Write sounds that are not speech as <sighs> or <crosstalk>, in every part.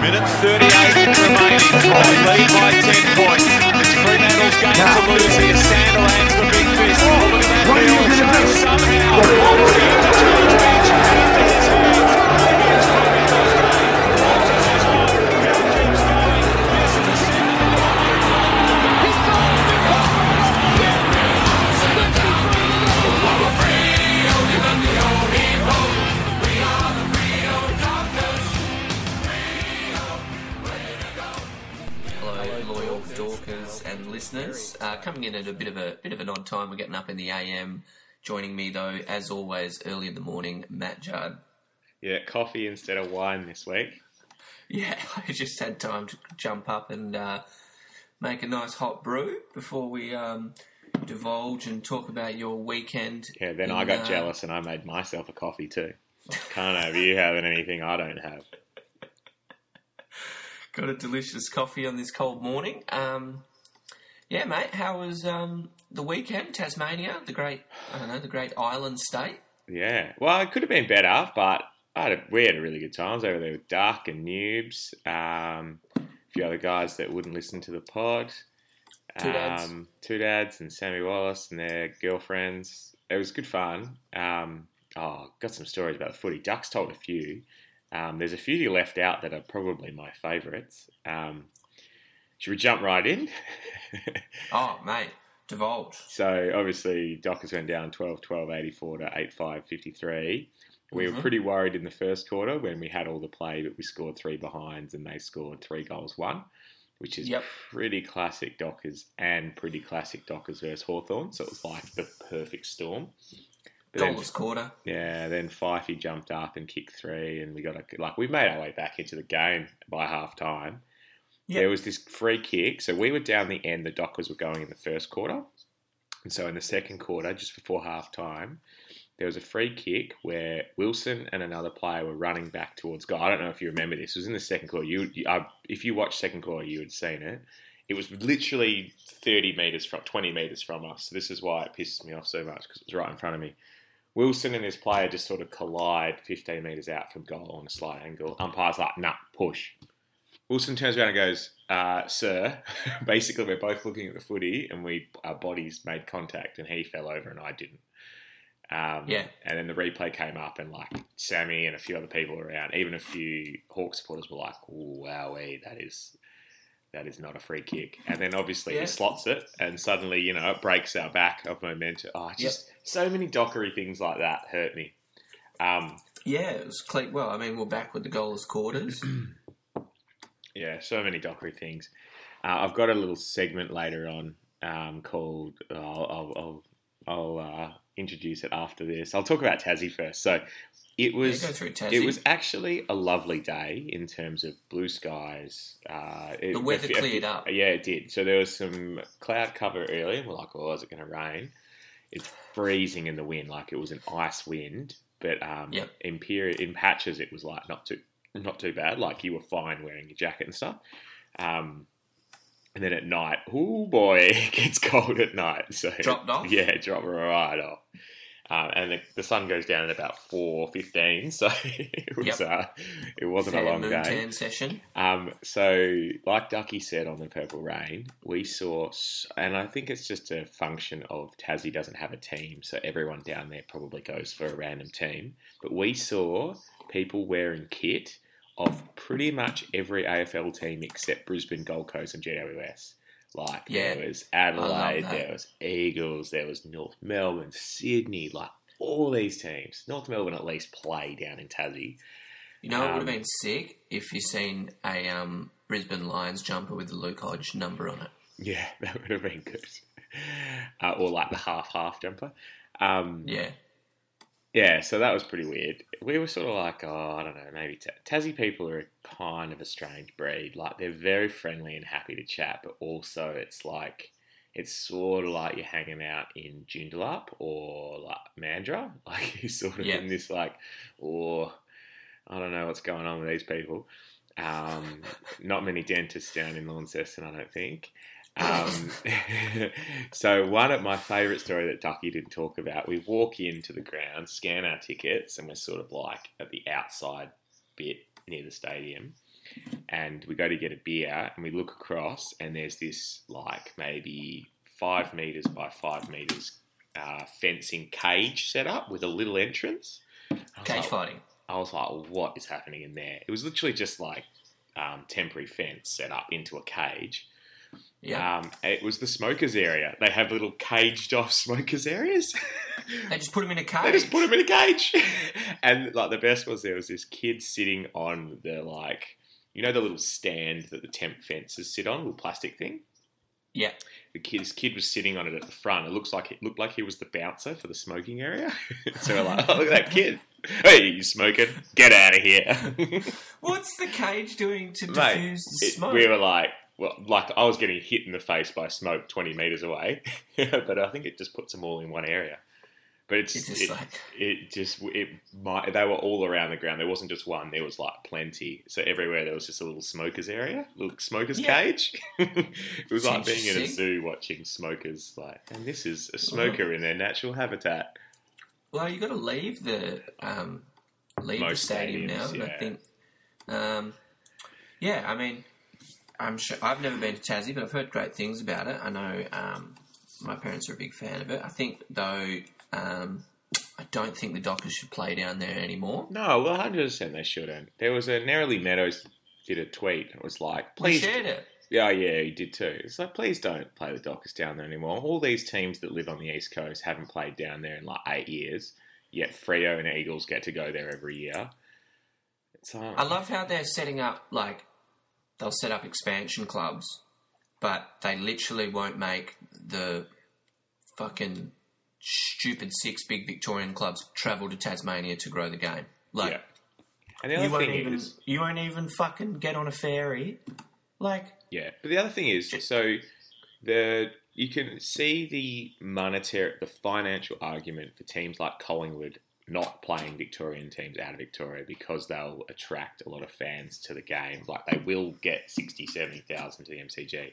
Minute 38 remaining. They lead by 10 points. It's Fremantle's game to lose here. Sandilands the big fist. Look at that field. Somehow, coming in at a bit of a bit of an odd time. We're getting up in the AM. Joining me though, as always, early in the morning, Matt Judd. Yeah, coffee instead of wine this week. Yeah, <laughs> I just had time to jump up and uh, make a nice hot brew before we um, divulge and talk about your weekend. Yeah, then in, I got uh, jealous and I made myself a coffee too. Can't have you having anything I don't have. <laughs> Got a delicious coffee on this cold morning. Um, yeah, mate. How was um, the weekend? Tasmania, the great, I don't know, the great island state. Yeah, well, it could have been better, but I had a, we had a really good times over there with Duck and Noobs, um, a few other guys that wouldn't listen to the pod. Two dads. Um, two dads and Sammy Wallace and their girlfriends. It was good fun. Um, oh, got some stories about the footy. Duck's told a few. Um, there's a few you left out that are probably my favourites. Um, should we jump right in? <laughs> Oh, mate, divulge. So obviously Dockers went down 12 12 84 to 8 5 53. We were Mhm. pretty worried in the first quarter when we had all the play, but we scored three behinds and they scored three goals one, which is Yep. pretty classic Dockers and pretty classic Dockers versus Hawthorn. So it was like the perfect storm. But Goalless quarter. yeah, then Fyfey jumped up and kicked three, and we got a, like we made our way back into the game by half time. Yep. There was this free kick, so we were down the end. The Dockers were going in the first quarter, and so in the second quarter, just before half time, there was a free kick where Wilson and another player were running back towards goal. I don't know if you remember this. It was in the second quarter. You, you uh, if you watched second quarter, you had seen it. It was literally thirty meters from twenty meters from us. So this is why it pisses me off so much because it was right in front of me. Wilson and this player just sort of collide 15 metres out from goal on a slight angle. Umpire's like, nah, push. Wilson turns around and goes, uh, sir, <laughs> basically we're both looking at the footy and we our bodies made contact and he fell over and I didn't. Um, Yeah. And then the replay came up and like Sammy and a few other people around, even a few Hawk supporters were like, "Ooh, wowee, that is that is not a free kick." And then obviously Yeah. he slots it, and suddenly you know it breaks our back of momentum. Oh, just so many dockery things like that hurt me. Um, Yeah, it was cle Well, I mean, we're back with the goalless quarters. <clears throat> yeah, so many dockery things. Uh, I've got a little segment later on um, called. I'll I'll, I'll, I'll uh, introduce it after this. I'll talk about Tassie first. So it was. yeah, go through Tassie. It was actually a lovely day in terms of blue skies. Uh, it- The weather cleared up. Yeah, it did. So there was some cloud cover early, and we're like, "Oh, is it going to rain?" It's freezing in the wind, like it was an ice wind. But um, Yep. in period, in patches, it was like not too not too bad. Like you were fine wearing your jacket and stuff. Um, and then at night, oh boy, <laughs> it gets cold at night. So Dropped off? Yeah, drop right off. Um, and the, the sun goes down at about four fifteen, <laughs> so it was Yep. uh, it wasn't Fair a long day. session. Um, so, like Ducky said on the Purple Rain, we saw, and I think it's just a function of Tassie doesn't have a team, so everyone down there probably goes for a random team. But we saw people wearing kit of pretty much every AFL team except Brisbane, Gold Coast, and GWS. Like Yeah. there was Adelaide, there was Eagles, there was North Melbourne, Sydney, like all these teams. North Melbourne at least play down in Tassie. You know, it would have Um, been sick if you seen a um, Brisbane Lions jumper with the Luke Hodge number on it. Yeah, <laughs> that would have been good. Uh, or like the half half jumper. Um, Yeah, yeah, so that was pretty weird. We were sort of like, oh, I don't know, maybe Ta- Tassie people are a kind of a strange breed. Like they're very friendly and happy to chat, but also it's like it's sort of like you're hanging out in Joondalup or like Mandurah. <laughs> Like you're sort of Yeah. in this like, oh, I don't know what's going on with these people. Um, not many dentists down in Launceston, I don't think. Um, <laughs> so one of my favourite story that Ducky didn't talk about, we walk into the ground, scan our tickets, and we're sort of like at the outside bit near the stadium. and we go to get a beer, and we look across, and there's this like maybe five meters by five meters uh, fencing cage set up with a little entrance. Cage like- fighting. I was like, what is happening in there? It was literally just like um, temporary fence set up into a cage. Yeah. Um, it was the smokers area. They have little caged off smokers areas. <laughs> they just put him in a cage. they just put them in a cage. and like the best was there was this kid sitting on the like, you know, the little stand that the temp fences sit on, little plastic thing. Yeah. The kid, this kid was sitting on it at the front. It looks like it looked like he was the bouncer for the smoking area. <laughs> so we're like, oh look at that kid. <laughs> Hey, you smoking? Get out of here. What's the cage doing to Mate, diffuse the It- smoke? we were like, well, like I was getting hit in the face by smoke twenty meters away, <laughs> but I think it just puts them all in one area. But it's, It's just it, like it just it might they were all around the ground. There wasn't just one. There was like plenty. So everywhere there was just a little smokers area, little smokers Yeah. cage. <laughs> it was like being in a zoo watching smokers. Like, and this is a smoker in their natural habitat. Well, you got to leave the um, leave the Most stadium now. stadiums, and I think, um, yeah, I mean, I'm sure I've never been to Tassie, but I've heard great things about it. I know um, my parents are a big fan of it. I think though, um, I don't think the Dockers should play down there anymore. No, well, hundred percent they shouldn't. There was a Narrowly Meadows did a tweet. It was like, We please shared it. Yeah, yeah, he did too. It's like, please don't play the Dockers down there anymore. All these teams that live on the East Coast haven't played down there in like eight years, yet Freo and Eagles get to go there every year. It's uh, I love how they're setting up like they'll set up expansion clubs, but they literally won't make the fucking stupid six big Victorian clubs travel to Tasmania to grow the game. Like yeah. And the you other won't thing even is, you won't even fucking get on a ferry. Like yeah, but the other thing is, so the you can see the monetary, the financial argument for teams like Collingwood not playing Victorian teams out of Victoria because they'll attract a lot of fans to the game. Like they will get 60, 70,000 to the MCG.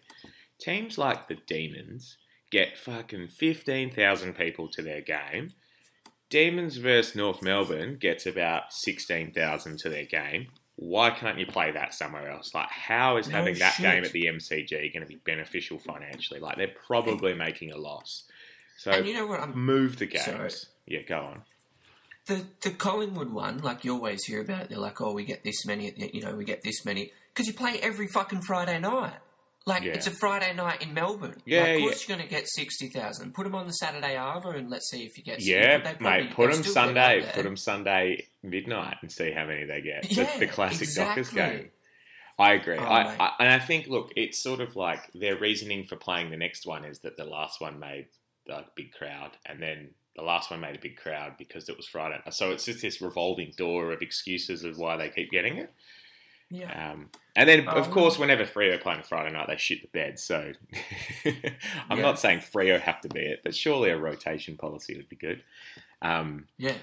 Teams like the Demons get fucking 15,000 people to their game. Demons versus North Melbourne gets about 16,000 to their game. Why can't you play that somewhere else? Like, how is No having that game at the MCG going to be beneficial financially? Like, they're probably making a loss. So, and you know what I'm move the games. Sorry. Yeah, go on. The the Collingwood one, like you always hear about, they're like, oh, we get this many, you know, we get this many because you play every fucking Friday night. Like Yeah. it's a Friday night in Melbourne. Yeah, like, of yeah. course you're going to get sixty thousand. Put them on the Saturday Arvo and let's see if you get. Yeah, probably- mate. Put them Sunday. Put them Sunday midnight and see how many they get. The- Yeah, the, classic Dockers exactly. game. I agree. Oh, I. I, and I think, look, it's sort of like their reasoning for playing the next one is that the last one made a big crowd, and then the last one made a big crowd because it was Friday. So it's just this revolving door of excuses of why they keep getting it. Yeah. Um, and then, of Um, course, whenever Freo are playing Friday night, they shit the bed. So <laughs> I'm Yeah. not saying Freo have to be it, but surely a rotation policy would be good. Um, Yeah.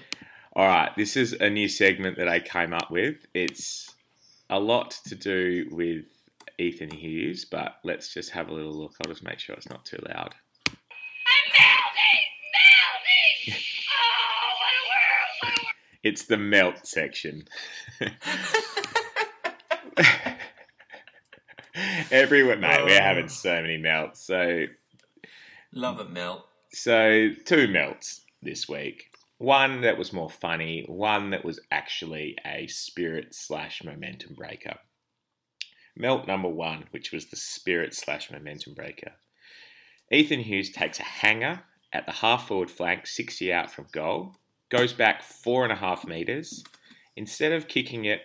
all right, this is a new segment that I came up with. It's a lot to do with Ethan Hughes, but let's just have a little look. I'll just make sure it's not too loud. It's the melt section. <laughs> Everyone, mate, we're having oh. so many melts. So Love a melt. So, two melts this week. One that was more funny, one that was actually a spirit slash momentum breaker. Melt number one, which was the spirit slash momentum breaker. Ethan Hughes takes a hanger at the half forward flank, 60 out from goal, goes back four and a half metres. Instead of kicking it,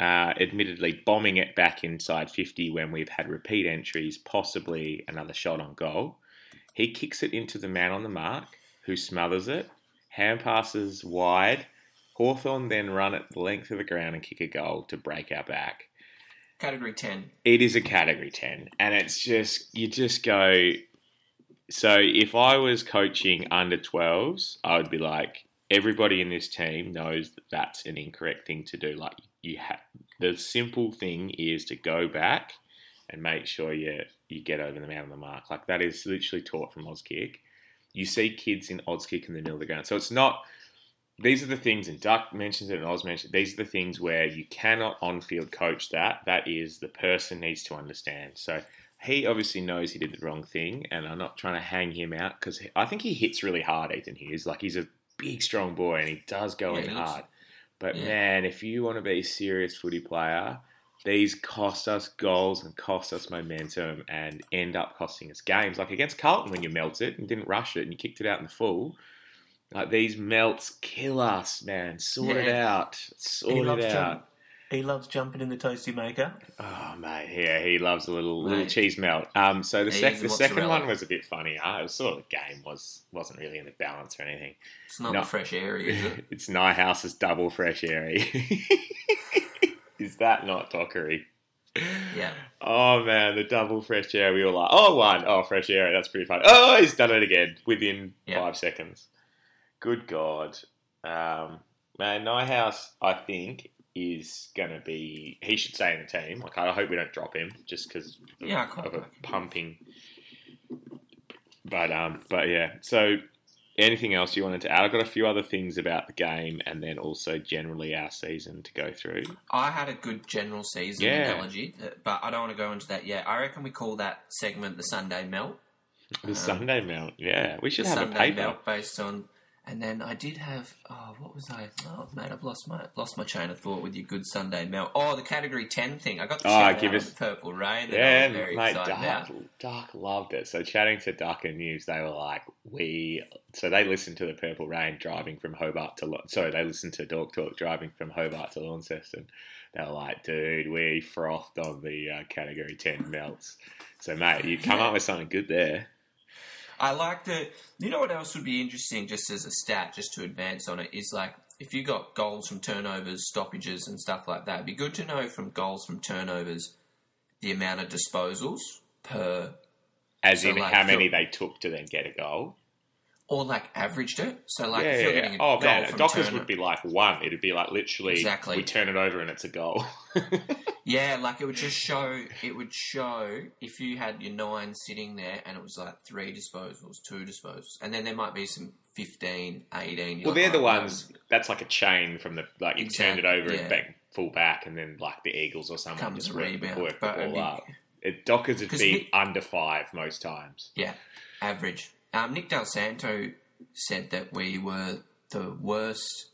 uh, admittedly bombing it back inside 50 when we've had repeat entries, possibly another shot on goal, he kicks it into the man on the mark, who smothers it. Hand passes wide. Hawthorn then run it the length of the ground and kick a goal to break our back. Category ten. It is a category 10. And it's just, you just go. So if I was coaching under 12s, I would be like, everybody in this team knows that that's an incorrect thing to do. Like, you have the simple thing is to go back and make sure you you get over the man on the mark. Like that is literally taught from Auskick. You see kids in Auskick in the middle of the ground, so it's not these are the things, and Duck mentions it, and Oz mentioned. These are the things where you cannot on-field coach that. That is the person needs to understand. So he obviously knows he did the wrong thing, and I'm not trying to hang him out because I think he hits really hard. Ethan Hughes, like he's a big, strong boy, and he does go Yeah, in hard. But yeah. man, if you want to be a serious footy player, these cost us goals and cost us momentum and end up costing us games. Like against Carlton when you melt it and didn't rush it and you kicked it out in the full. Like these melts kill us, man. Sort it out. Sort it out. He loves jumping in the toasty maker. Oh mate, yeah, he loves a little little cheese melt. Um, so the, sec- the second one was a bit funny. Huh? It was sort of the game was wasn't really in the balance or anything. It's not No. the fresh area, is it? <laughs> it's Nyhouse's double fresh airy. <laughs> is that not dockery? Yeah. Oh man, the double fresh air. We were like, oh one, oh fresh air. That's pretty funny. Oh, he's done it again within Yeah. five seconds. Good God, um, man, Nyhouse. I think is going to be. He should stay in the team. Like I hope we don't drop him just because Yeah, quite of a pumping. But um, but yeah. So anything else you wanted to add? I've got a few other things about the game, and then also generally our season to go through. I had a good general season Yeah. analogy, uh, but I don't want to go into that yet. I reckon we call that segment the Sunday melt. The Sunday melt, yeah, we should have Sunday a paper. melt based on. And then I did have oh what was I oh mate I've lost my lost my chain of thought with your good Sunday melt oh the category ten thing I got the Oh, give out us- the purple rain Yeah, mate, about Duck loved it. So chatting to Duck and News, they were like, "We." So they listened to the Purple Rain driving from Hobart to. Sorry, they listened to Dog Talk driving from Hobart to Launceston. They were like, "Dude, we frothed on the uh, Category Ten melts." So mate, you come Yeah. up with something good there. I like the. You know what else would be interesting, just as a stat, just to advance on it, is like if you got goals from turnovers, stoppages, and stuff like that. It'd be good to know from goals from turnovers the amount of disposals per, As So, in like, how many they took to then get a goal. Or like averaged it. So like yeah, if you're yeah. getting a Oh goal man, from Dockers would be like one. It'd be like literally Exactly. we turn it over and it's a goal. <laughs> Yeah, like it would just show. It would show if you had your nine sitting there, and it was like three disposals, two disposals, and then there might be some 15, 18. You're Well, they're the "Oh, that ones. That's like a chain from the like you turned it over yeah. and back full back, and then like the Eagles or someone Comes just rebound, work the ball be- up. It, Dockers would <laughs> be under five most times. Yeah, average. Um, Nick Dal Santo said that we were the worst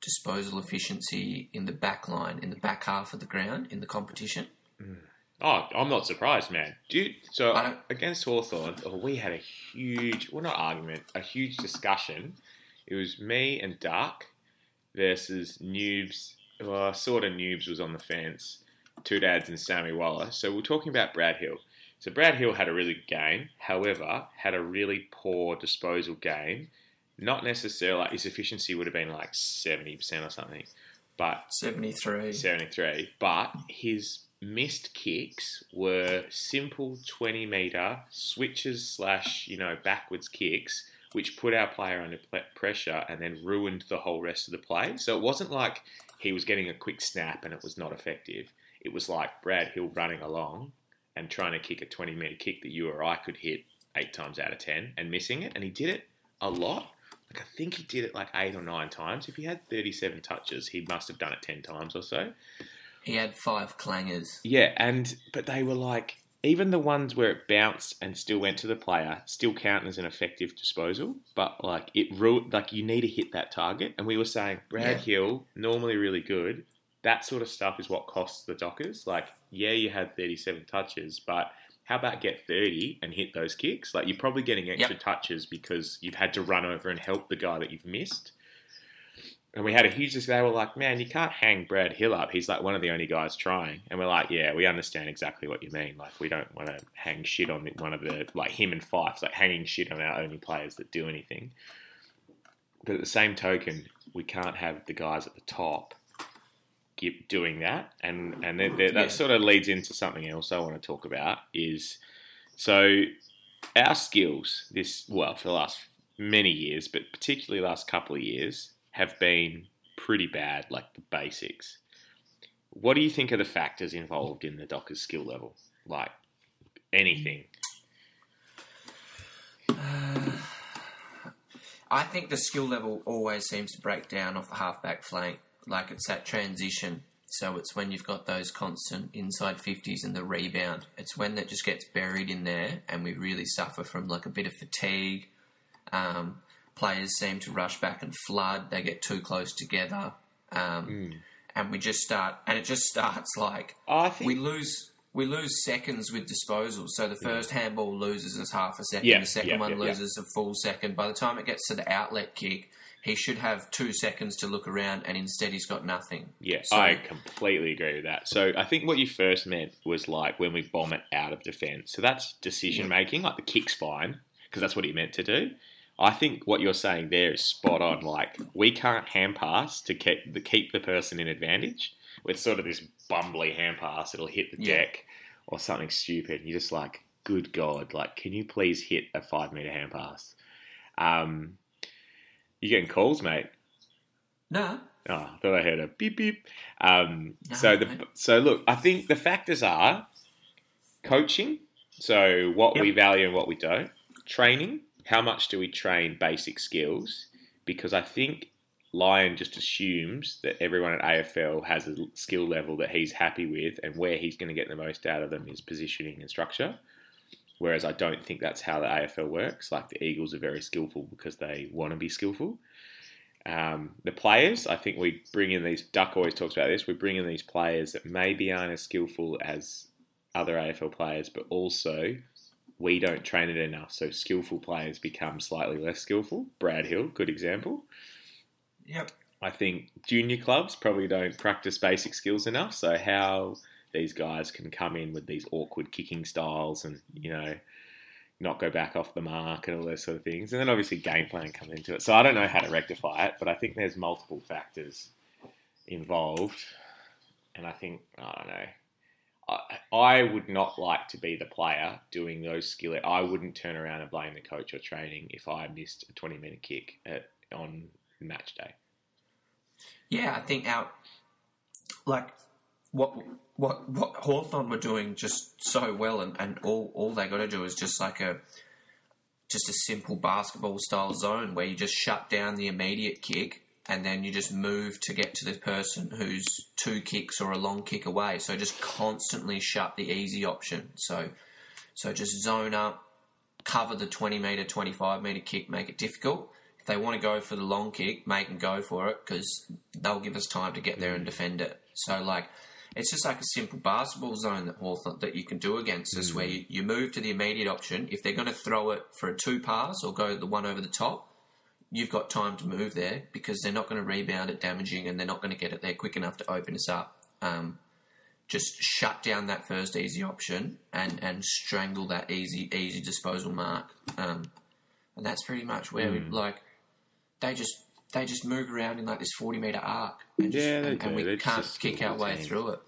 disposal efficiency in the back line, in the back half of the ground in the competition. Oh, I'm not surprised, man. You, so against Hawthorn, oh, we had a huge, well, not argument, a huge discussion. It was me and Dark versus Noobs. Well, sort of Noobs was on the fence. Two Dads and Sammy Waller. So we're talking about Brad Hill. So Brad Hill had a really good game. However, had a really poor disposal game. Not necessarily like his efficiency would have been like seventy percent or something, but 73. 73, but his missed kicks were simple 20 meter switches slash, you know, backwards kicks, which put our player under pressure and then ruined the whole rest of the play. So it wasn't like he was getting a quick snap and it was not effective. It was like Brad Hill running along and trying to kick a 20 meter kick that you or I could hit eight times out of 10 and missing it. And he did it a lot. Like I think he did it like eight or nine times. If he had 37 touches, he must have done it 10 times or so. He had five clangers. Yeah, and but they were like even the ones where it bounced and still went to the player still count as an effective disposal. But like it ru- like you need to hit that target. And we were saying Brad Yeah. Hill normally really good. That sort of stuff is what costs the Dockers. Like yeah, you had thirty seven touches, but how about get 30 and hit those kicks? Like you're probably getting extra Yep. touches because you've had to run over and help the guy that you've missed. And we had a huge discussion. They were like, man, you can't hang Brad Hill up. He's like one of the only guys trying. And we're like, yeah, we understand exactly what you mean. Like, we don't want to hang shit on one of the, like him and Fyfe's, like hanging shit on our only players that do anything. But at the same token, we can't have the guys at the top keep doing that. And, oh, and then that Yeah. sort of leads into something else I want to talk about is so our skills this, well, for the last many years, but particularly last couple of years, have been pretty bad, like the basics. What do you think are the factors involved in the Dockers skill level? Like anything. <sighs> I think the skill level always seems to break down off the halfback flank. Like it's that transition. So it's when you've got those constant inside 50s and the rebound. It's when that just gets buried in there and we really suffer from like a bit of fatigue. Um, players seem to rush back and flood. They get too close together. Um, And we just start, and it just starts like I think we lose we lose seconds with disposals. So the first handball loses us half a second. Yeah, the second yeah, one yeah. loses a full second. By the time it gets to the outlet kick, he should have two seconds to look around, and instead he's got nothing. Yeah, So- I completely agree with that. So I think what you first meant was like when we bomb it out of defence. So that's decision making, like the kick's fine, because that's what he meant to do. I think what you're saying there is spot on. Like we can't hand pass to keep the keep the person in advantage. With sort of this bumbly hand pass, it'll hit the Yeah. deck or something stupid. You're just like, good God, like can you please hit a five meter hand pass? Um, you're getting calls, mate. No, Oh, I thought I heard a beep beep. Um, No, so the mate. so look, I think the factors are coaching. So what we value and what we don't. Training. How much do we train basic skills? Because I think Lyon just assumes that everyone at AFL has a skill level that he's happy with, and where he's going to get the most out of them is positioning and structure. Whereas I don't think that's how the AFL works. Like the Eagles are very skillful because they want to be skillful. Um, the players, I think we bring in these. Duck always talks about this. We bring in these players that maybe aren't as skillful as other AFL players, but also we don't train it enough. So skillful players become slightly less skillful. Brad Hill, good example. yep, I think junior clubs probably don't practice basic skills enough. So how these guys can come in with these awkward kicking styles and you know not go back off the mark and all those sort of things, and then obviously game plan comes into it. So I don't know how to rectify it, but I think there's multiple factors involved, and I think I don't know. I, would not like to be the player doing those skill. I wouldn't turn around and blame the coach or training if I missed a 20 minute kick at, on match day. yeah. I think our like what what what Hawthorn were doing just so well, and, and all all they got to do is just like a just a simple basketball style zone where you just shut down the immediate kick and then you just move to get to the person who's two kicks or a long kick away. So just constantly shut the easy option. So so just zone up, cover the 20 meter, 25 meter kick, make it difficult. If they want to go for the long kick, make them go for it because they'll give us time to get there and defend it. So like it's just like a simple basketball zone that Hawthorn, that you can do against us, where you, you move to the immediate option. If they're going to throw it for a two pass or go the one over the top, you've got time to move there because they're not going to rebound it damaging and they're not going to get it there quick enough to open us up. Um, just shut down that first easy option and, and strangle that easy easy disposal mark. Um, and that's pretty much where we like they just they just move around in like this forty meter arc and, just, Yeah, and, and we They're can't kick our way team. through it.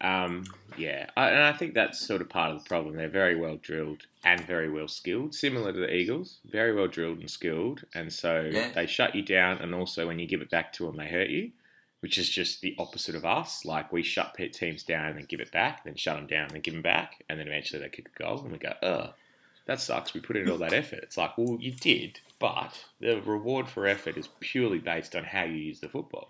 Um, yeah, I, and I think that's sort of part of the problem. They're very well drilled and very well skilled, similar to the Eagles. Very well drilled and skilled, and so Yeah. they shut you down. And also, when you give it back to them, they hurt you, which is just the opposite of us. Like we shut pit teams down and then give it back, then shut them down and then give them back, and then eventually they kick a goal, and we go, "Ugh, that sucks. We put in all that effort." It's like, well, you did, but the reward for effort is purely based on how you use the football.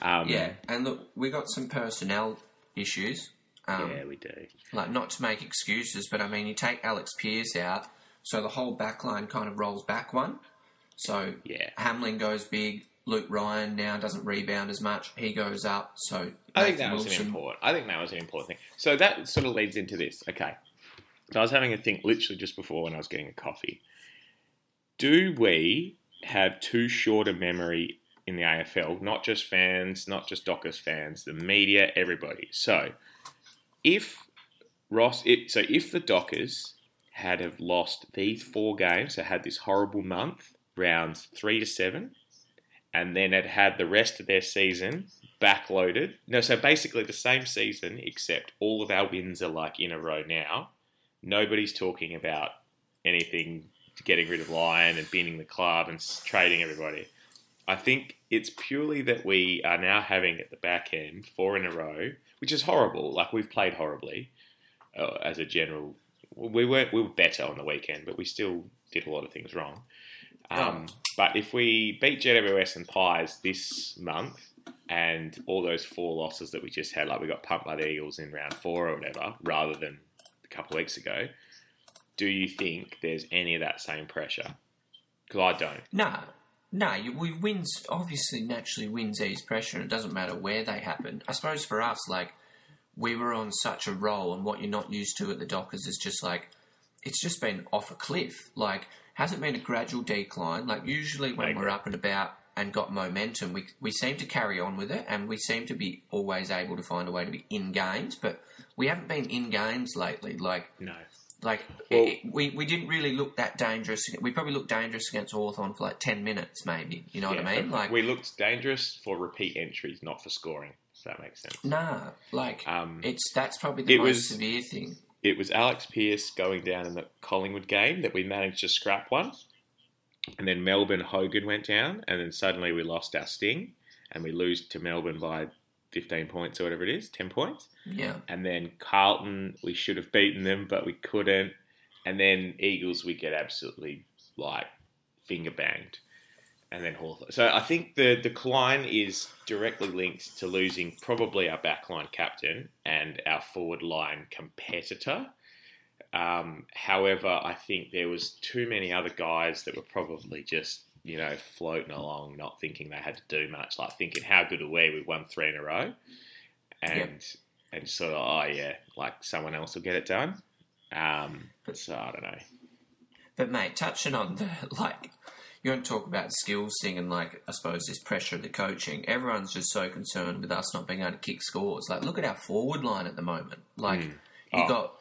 Um, Yeah, and look, we got some personnel issues. Um, yeah, we do. like not to make excuses, but I mean, you take Alex Pearce out, so the whole back line kind of rolls back one. So Yeah. Hamling goes big. Luke Ryan now doesn't rebound as much. He goes up. So I think that was an important. I think that was an important thing. So that sort of leads into this. Okay, I was having a think literally just before when I was getting a coffee. Do we have too short a memory in the AFL? Not just fans, not just Dockers fans, the media, everybody. So if Ross, it, so if the Dockers had have lost these four games, so had this horrible month, rounds three to seven, and then had had the rest of their season backloaded. No, so basically the same season, except all of our wins are like in a row now. Nobody's talking about anything to getting rid of Lyon and binning the club and trading everybody. I think it's purely that we are now having at the back end four in a row, which is horrible. Like we've played horribly uh, as a general. We weren't we were better on the weekend, but we still did a lot of things wrong. Um, But if we beat GWS and Pies this month, and all those four losses that we just had, like we got pumped by the Eagles in round four or whatever, rather than a couple weeks ago, do you think there's any of that same pressure? Because I don't. No, no. We wins obviously naturally wins ease pressure, and it doesn't matter where they happen. I suppose for us, like we were on such a roll, and what you're not used to at the Dockers is just like it's just been off a cliff. Like hasn't been a gradual decline. Like usually when I we're up and about and got momentum, we we seem to carry on with it, and we seem to be always able to find a way to be in games, but. We haven't been in games lately. Like No. like Well- it, we we didn't really look that dangerous. We probably looked dangerous against Hawthorn for like ten minutes, maybe. You know Yeah, what I mean? Like we looked dangerous for repeat entries, not for scoring. If that makes sense. nah, like Um, it's that's probably the most was- severe thing. it was Alex Pearce going down in the Collingwood game that we managed to scrap one. And then Melbourne Hogan went down, and then suddenly we lost our sting, and we lose to Melbourne by 15 points or whatever it is, 10 points. Yeah, And then Carlton, we should have beaten them, but we couldn't. And then Eagles, we get absolutely like finger banged. And then Hawthorn. So I think the decline is directly linked to losing probably our backline captain and our forward line competitor. Um, however, I think there was too many other guys that were probably just you know floating along, not thinking they had to do much, like thinking how good are we? We've won three in a row, and and sort of oh yeah, like someone else will get it done. Um, so I don't know. but mate, touching on the like, you want to talk about skills thing and like I suppose this pressure of the coaching. Everyone's just so concerned with us not being able to kick scores. Like, look at our forward line at the moment. Like, you Oh. got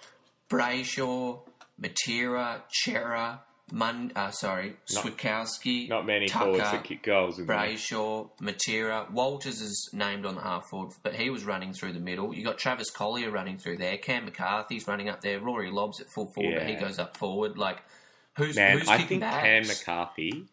Brayshaw, Matera, Cerra. Mun, uh, sorry, Not- Switkowski, Not many Tucker, forwards that kick goals. Brayshaw, Matera, Walters is named on the half forward, but he was running through the middle. You got Travis Colyer running through there. Cam McCarthy's running up there. Rory Lobb's at full forward, but he goes up forward. Like who's Man, who's I kicking think Cam? McCarthy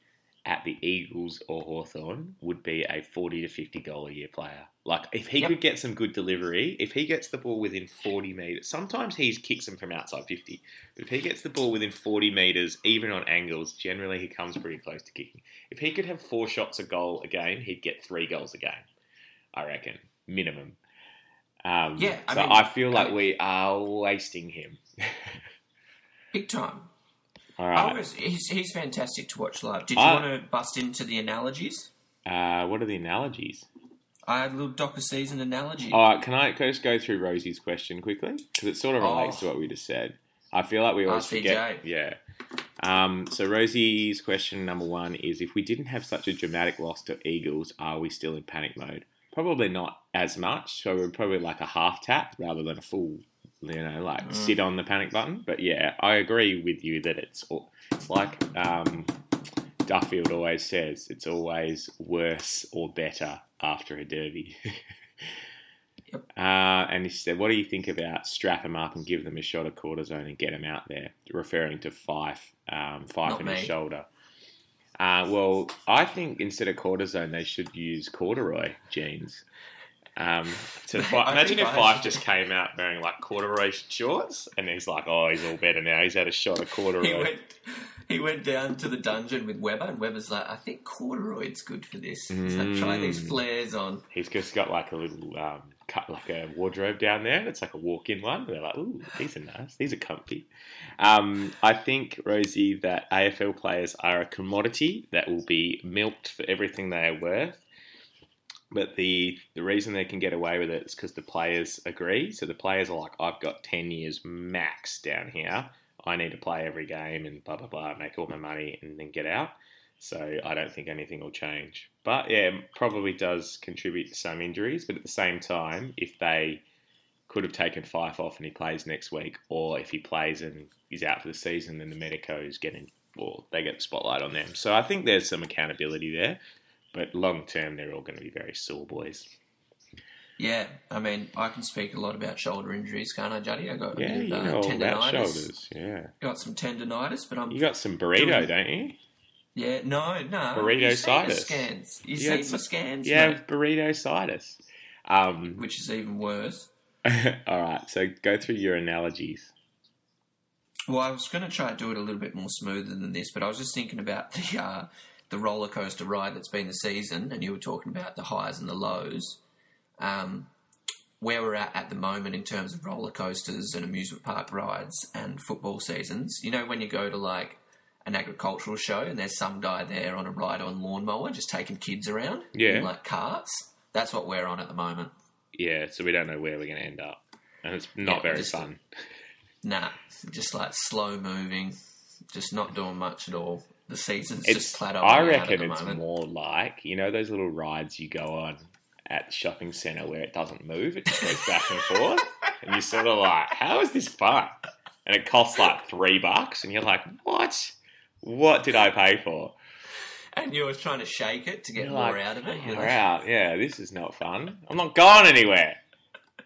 at the Eagles or Hawthorn would be a 40 to 50 goal a year player. Like, if he Yep. could get some good delivery, if he gets the ball within 40 metres, sometimes he kicks them from outside 50, but if he gets the ball within 40 metres, even on angles, generally he comes pretty close to kicking. If he could have four shots a goal a game, he'd get three goals a game, I reckon, minimum. Um, Yeah, I so mean- I feel like I- we are wasting him. <laughs> Big time. All I right. always, he's, he's fantastic to watch live. Did you I- want to bust into the analogies? Uh, what are the analogies? I had a little Docker season analogy. All right, can I, just go through Rosie's question quickly? Because it sort of relates Oh. to what we just said. I feel like we always RCJ. forget. Yeah. Um, so Rosie's question number one is: If we didn't have such a dramatic loss to Eagles, are we still in panic mode? Probably not as much. So we're probably like a half tap rather than a full, you know, like Mm. sit on the panic button. But yeah, I agree with you that it's it's like um, Duffield always says: it's always worse or better after a derby. Yep. Uh, and he said, "What do you think about strap them up and give them a shot of cortisone and get them out there?" Referring to Fyfe, um, Fyfe Not in his shoulder. Uh, well, I think instead of cortisone, they should use corduroy jeans. Um, so <laughs> Fi- imagine if Fyfe just came out wearing like corduroy shorts, and he's like, "Oh, he's all better now. He's had a shot of <laughs> corduroy." he went <laughs> he went down to the dungeon with Weber, and Weber's like, I think corduroy's good for this. He's like, try these Mm. flares on. He's just got like a little um, cut, like a wardrobe down there. It's like a walk-in one. They're like, ooh, these are nice. These are comfy. Um, I think Rosie that AFL players are a commodity that will be milked for everything they are worth. But the the reason they can get away with it is because the players agree. So the players are like, I've got ten years max down here. I need to play every game and blah blah blah, make all my money and then get out. So I don't think anything will change. But yeah, probably does contribute to some injuries. But at the same time, if they could have taken Fyfe off and he plays next week, or if he plays and he's out for the season, then the medicos getting well, they get the spotlight on them. So I think there's some accountability there. But long term, they're all going to be very sore boys. Yeah, I mean, I can speak a lot about shoulder injuries, can't I, Juddy? I got a Yeah, bit you of, uh, know all about tendonitis. shoulders. Yeah, Got some tendonitis, but I'm you got some burrito, Doing- don't you? yeah, no, no. Burrito you see my situs. scans. You, You see some- scans, You mate, have burrito citis. Um, which is even worse. <laughs> all right, so go through your analogies. Well, I was going to try to do it a little bit more smoother than this, but I was just thinking about the uh, the roller coaster ride that's been the season, and you were talking about the highs and the lows. Um, where we're at at the moment in terms of roller coasters and amusement park rides and football seasons. You know, when you go to like an agricultural show and there's some guy there on a ride on lawnmower just taking kids around Yeah. in like carts. That's what we're on at the moment. Yeah, so we don't know where we're going to end up, and it's not Yeah, very just- fun. <laughs> Nah, just like slow moving, just not doing much at all. The season's It's. just plateauing I reckon it's moment. more like you know those little rides you go on at the shopping centre where it doesn't move; it just goes back and forth, and you're sort of like, "How is this fun?" And it costs like three bucks, and you're like, "What? What did I pay for?" And you're trying to shake it to get You're more like, out of it. You're We're like, out. Yeah, this is not fun. I'm not going anywhere.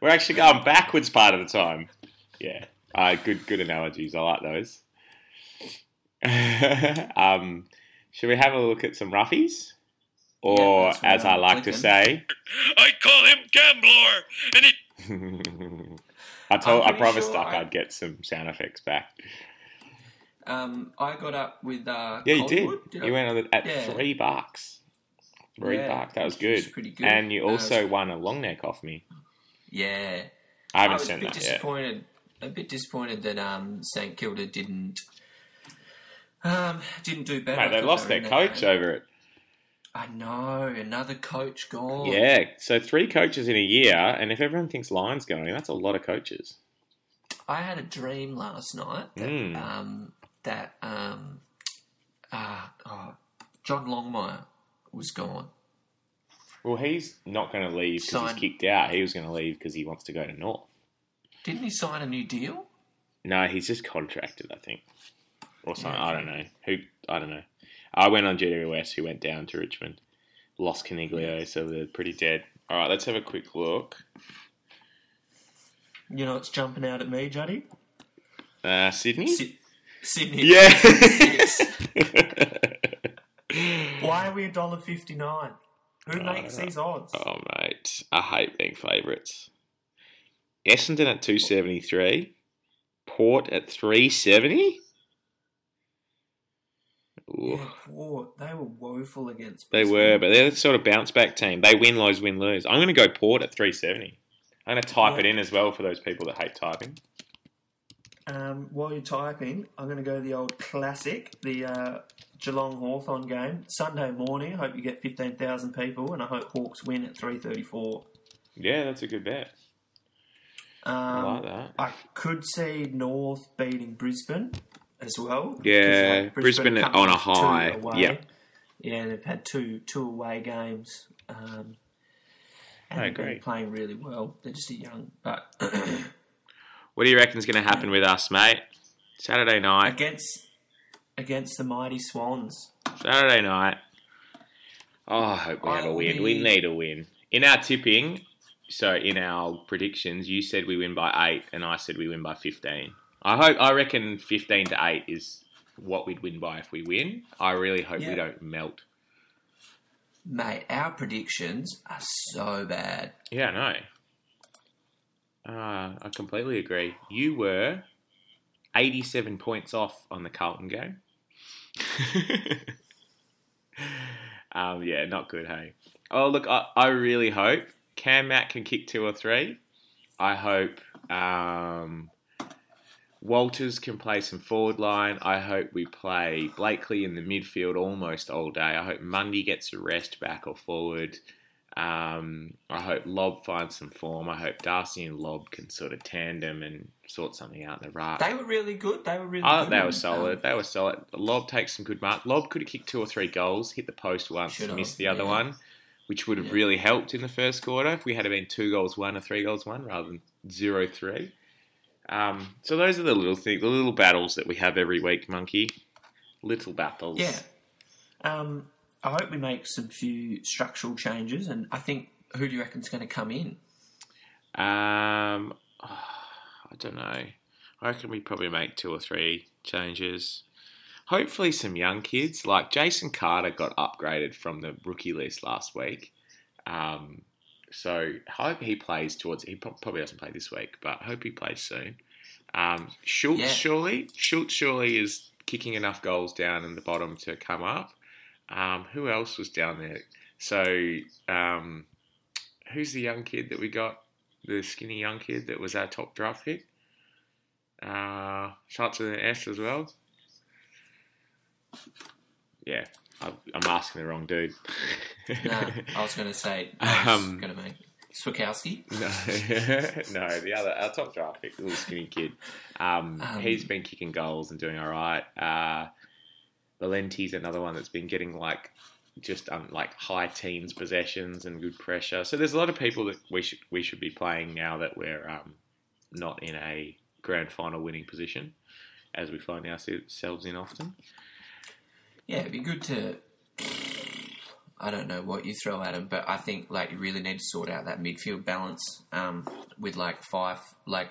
We're actually going backwards part of the time. Yeah. Uh, good good analogies. I like those. <laughs> um, should we have a look at some roughies? Or, that's what as I I'm like to clicking. say, <laughs> I call him Gambler, and he <laughs> I told, I promised sure Doc I- I'd get some sound effects back. Um, I got up with uh, Yeah, you Collingwood, did. I? You went on the, at Yeah. three bucks. Three Yeah, bucks. That was good. was pretty good. And you also won a long neck off me. Yeah, I haven't was a seen bit that yet. disappointed. A bit disappointed that um, St Kilda didn't um, didn't do better. Mate, they lost their coach game. over it. I know another coach gone. Yeah, so three coaches in a year, and if everyone thinks Lyon's going, that's a lot of coaches. I had a dream last night that Mm. um, that um, uh, oh, John Longmire was gone. Well, he's not going to leave because he's kicked out. He was going to leave because he wants to go to North. Didn't he sign a new deal? No, he's just contracted, I think, or something. I don't know who. I don't know. I went on GWS, who went down to Richmond, lost Coniglio, so they're pretty dead. All right, let's have a quick look. You know what's jumping out at me, Juddy? Uh, Sydney. Sy- Sydney. yeah. <laughs> Why are we a dollar fifty nine? Who makes these odds? Oh mate, I hate being favourites. Essendon at two seventy three, Port at three seventy. Yeah, poor. They were woeful against. They Brisbane. were, but they're the sort of bounce back team. They win, lose, win, lose. I'm going to go Port at three seventy. I'm going to type Yeah. it in as well for those people that hate typing. Um, while you're typing, I'm going to go the old classic, the uh, Geelong Hawthorn game, Sunday morning. I hope you get fifteen thousand people, and I hope Hawks win at three thirty four. Yeah, that's a good bet. Um, I like that. I could see North beating Brisbane as well. Yeah, like, Brisbane comes on a high. Yeah. yeah, they've had two two away games. Um, and I they've agree. playing really well. They're just a young, but <clears throat> What do you reckon is going to happen with us, mate? Saturday night. against against the mighty Swans. Saturday night. Oh, I hope we I have a will win. We need a win. In our tipping, so in our predictions, you said we win by eight, and I said we win by fifteen. I hope. I reckon fifteen to eight is what we'd win by if we win. I really hope we don't melt. Mate, our predictions are so bad. Yeah, no. Uh, I completely agree. You were eighty-seven points off on the Carlton game. <laughs> um, yeah, not good. Hey. Oh, look, I, I really hope Cam Matt can kick two or three. I hope um, Walters can play some forward line. I hope we play Blakely in the midfield almost all day. I hope Mundy gets a rest back or forward. Um, I hope Lobb finds some form. I hope Darcy and Lobb can sort of tandem and sort something out in the right. They were really good. They were really I thought good. they were solid. They were solid. Lobb takes some good mark. Lobb could have kicked two or three goals, hit the post once, Should missed the other yeah. one, which would have Yeah. really helped in the first quarter if we had been two goals one or three goals one rather than zero three. Um, so those are the little things, the little battles that we have every week, Monkey. Little battles. Yeah. Um, I hope we make some few structural changes, and I think Who do you reckon's going to come in? Um, I don't know. I reckon we probably make two or three changes. Hopefully, some young kids like Jason Carter got upgraded from the rookie list last week. Um, so hope he plays towards. He probably doesn't play this week, but hope he plays soon. Um, Schultz Yeah. surely, Schultz surely is kicking enough goals down in the bottom to come up. Um, who else was down there? So, um, who's the young kid that we got? The skinny young kid that was our top draft pick. Uh, starts with an S as well. Yeah, I'm asking the wrong dude. No, I was going to say, Um, going to make Switkowski. <laughs> No, no, the other our top draft pick, the little skinny kid. Um, Um, he's been kicking goals and doing all right. Uh, Valente's another one that's been getting like just um, like high teens possessions and good pressure. So there's a lot of people that we should we should be playing now that we're um, not in a grand final winning position, as we find ourselves in often. Yeah, it'd be good to. I don't know what you throw at him, but I think like you really need to sort out that midfield balance um, with like Fyfe. Like,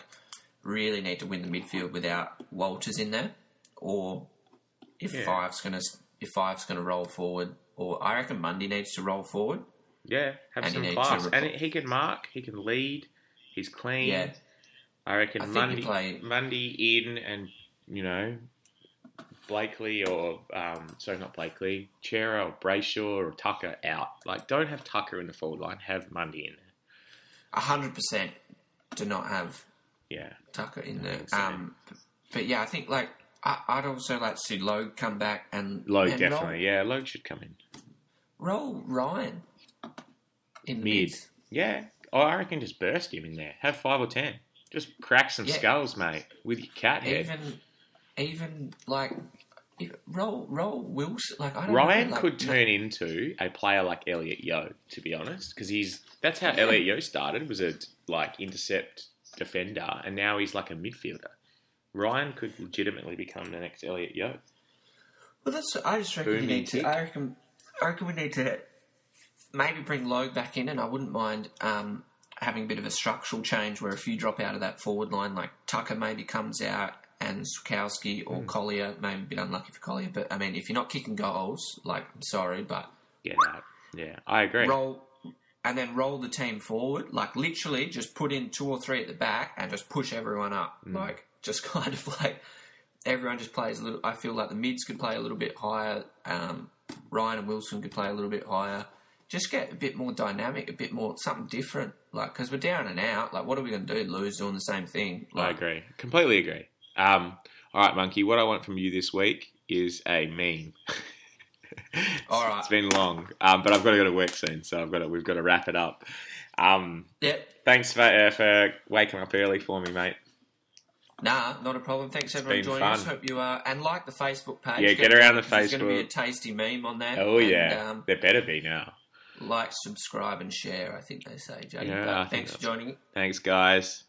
really need to win the midfield without Walters in there, or if Yeah. Fyfe's gonna if Fyfe's gonna roll forward, or I reckon Mundy needs to roll forward. Yeah, have And he some class, and he can mark, he can lead, he's clean. Yeah, I reckon I Mundy, play- Mundy in and you know Blakely or um, sorry not Blakely, Cerra or Brayshaw or Tucker out. Like don't have Tucker in the forward line. Have Mundy in there. hundred percent. Do not have Yeah, Tucker in there. Um, but, yeah, I think like I, I'd also like to see Logue come back and Logue and roll- definitely. Yeah, Logue should come in roll Ryan in mid. Yeah, oh, I reckon just burst him in there. Have five or ten. Just crack some Yeah. skulls, mate, with your cat head. Even, even like roll, roll Wilson. Like I don't Ryan know, like, could turn into a player like Elliot Yeo, to be honest, because he's that's how Elliot Yeo started was a like intercept defender, and now he's like a midfielder. Ryan could legitimately become the next Elliot Yeo. Well, that's. I just reckon you Booming need to. I reckon. I reckon we need to maybe bring Logue back in, and I wouldn't mind um, having a bit of a structural change where a few drop out of that forward line, like Tucker maybe comes out and Switkowski or Hmm. Colyer. Maybe a bit unlucky for Colyer, but I mean, if you're not kicking goals, like I'm sorry, but Get out. Yeah, I agree. roll and then roll the team forward. Like literally, just put in two or three at the back and just push everyone up. Mm. Like just <laughs> kind of like everyone just plays a little. I feel like the mids could play a little bit higher. Um, Ryan and Wilson could play a little bit higher. Just get a bit more dynamic, a bit more something different. Like because we're down and out. Like what are we going to do? Lose doing the same thing? I agree. Completely agree. Um, all right, Monkey. What I want from you this week is a meme. <laughs> All right. It's been long, um, but I've got to go to work soon, so I've got to, we've got to wrap it up. Um, Yep. thanks for, uh, for waking up early for me, mate. Nah, not a problem. Thanks everyone been joining fun. us. Hope you are and like the Facebook page. Yeah, get around the Facebook. There's going to be a tasty meme on there. Oh And, yeah, um, there better be now. like, subscribe, and share. I think they say, Jody. Yeah, But I think thanks for joining. Thanks, guys.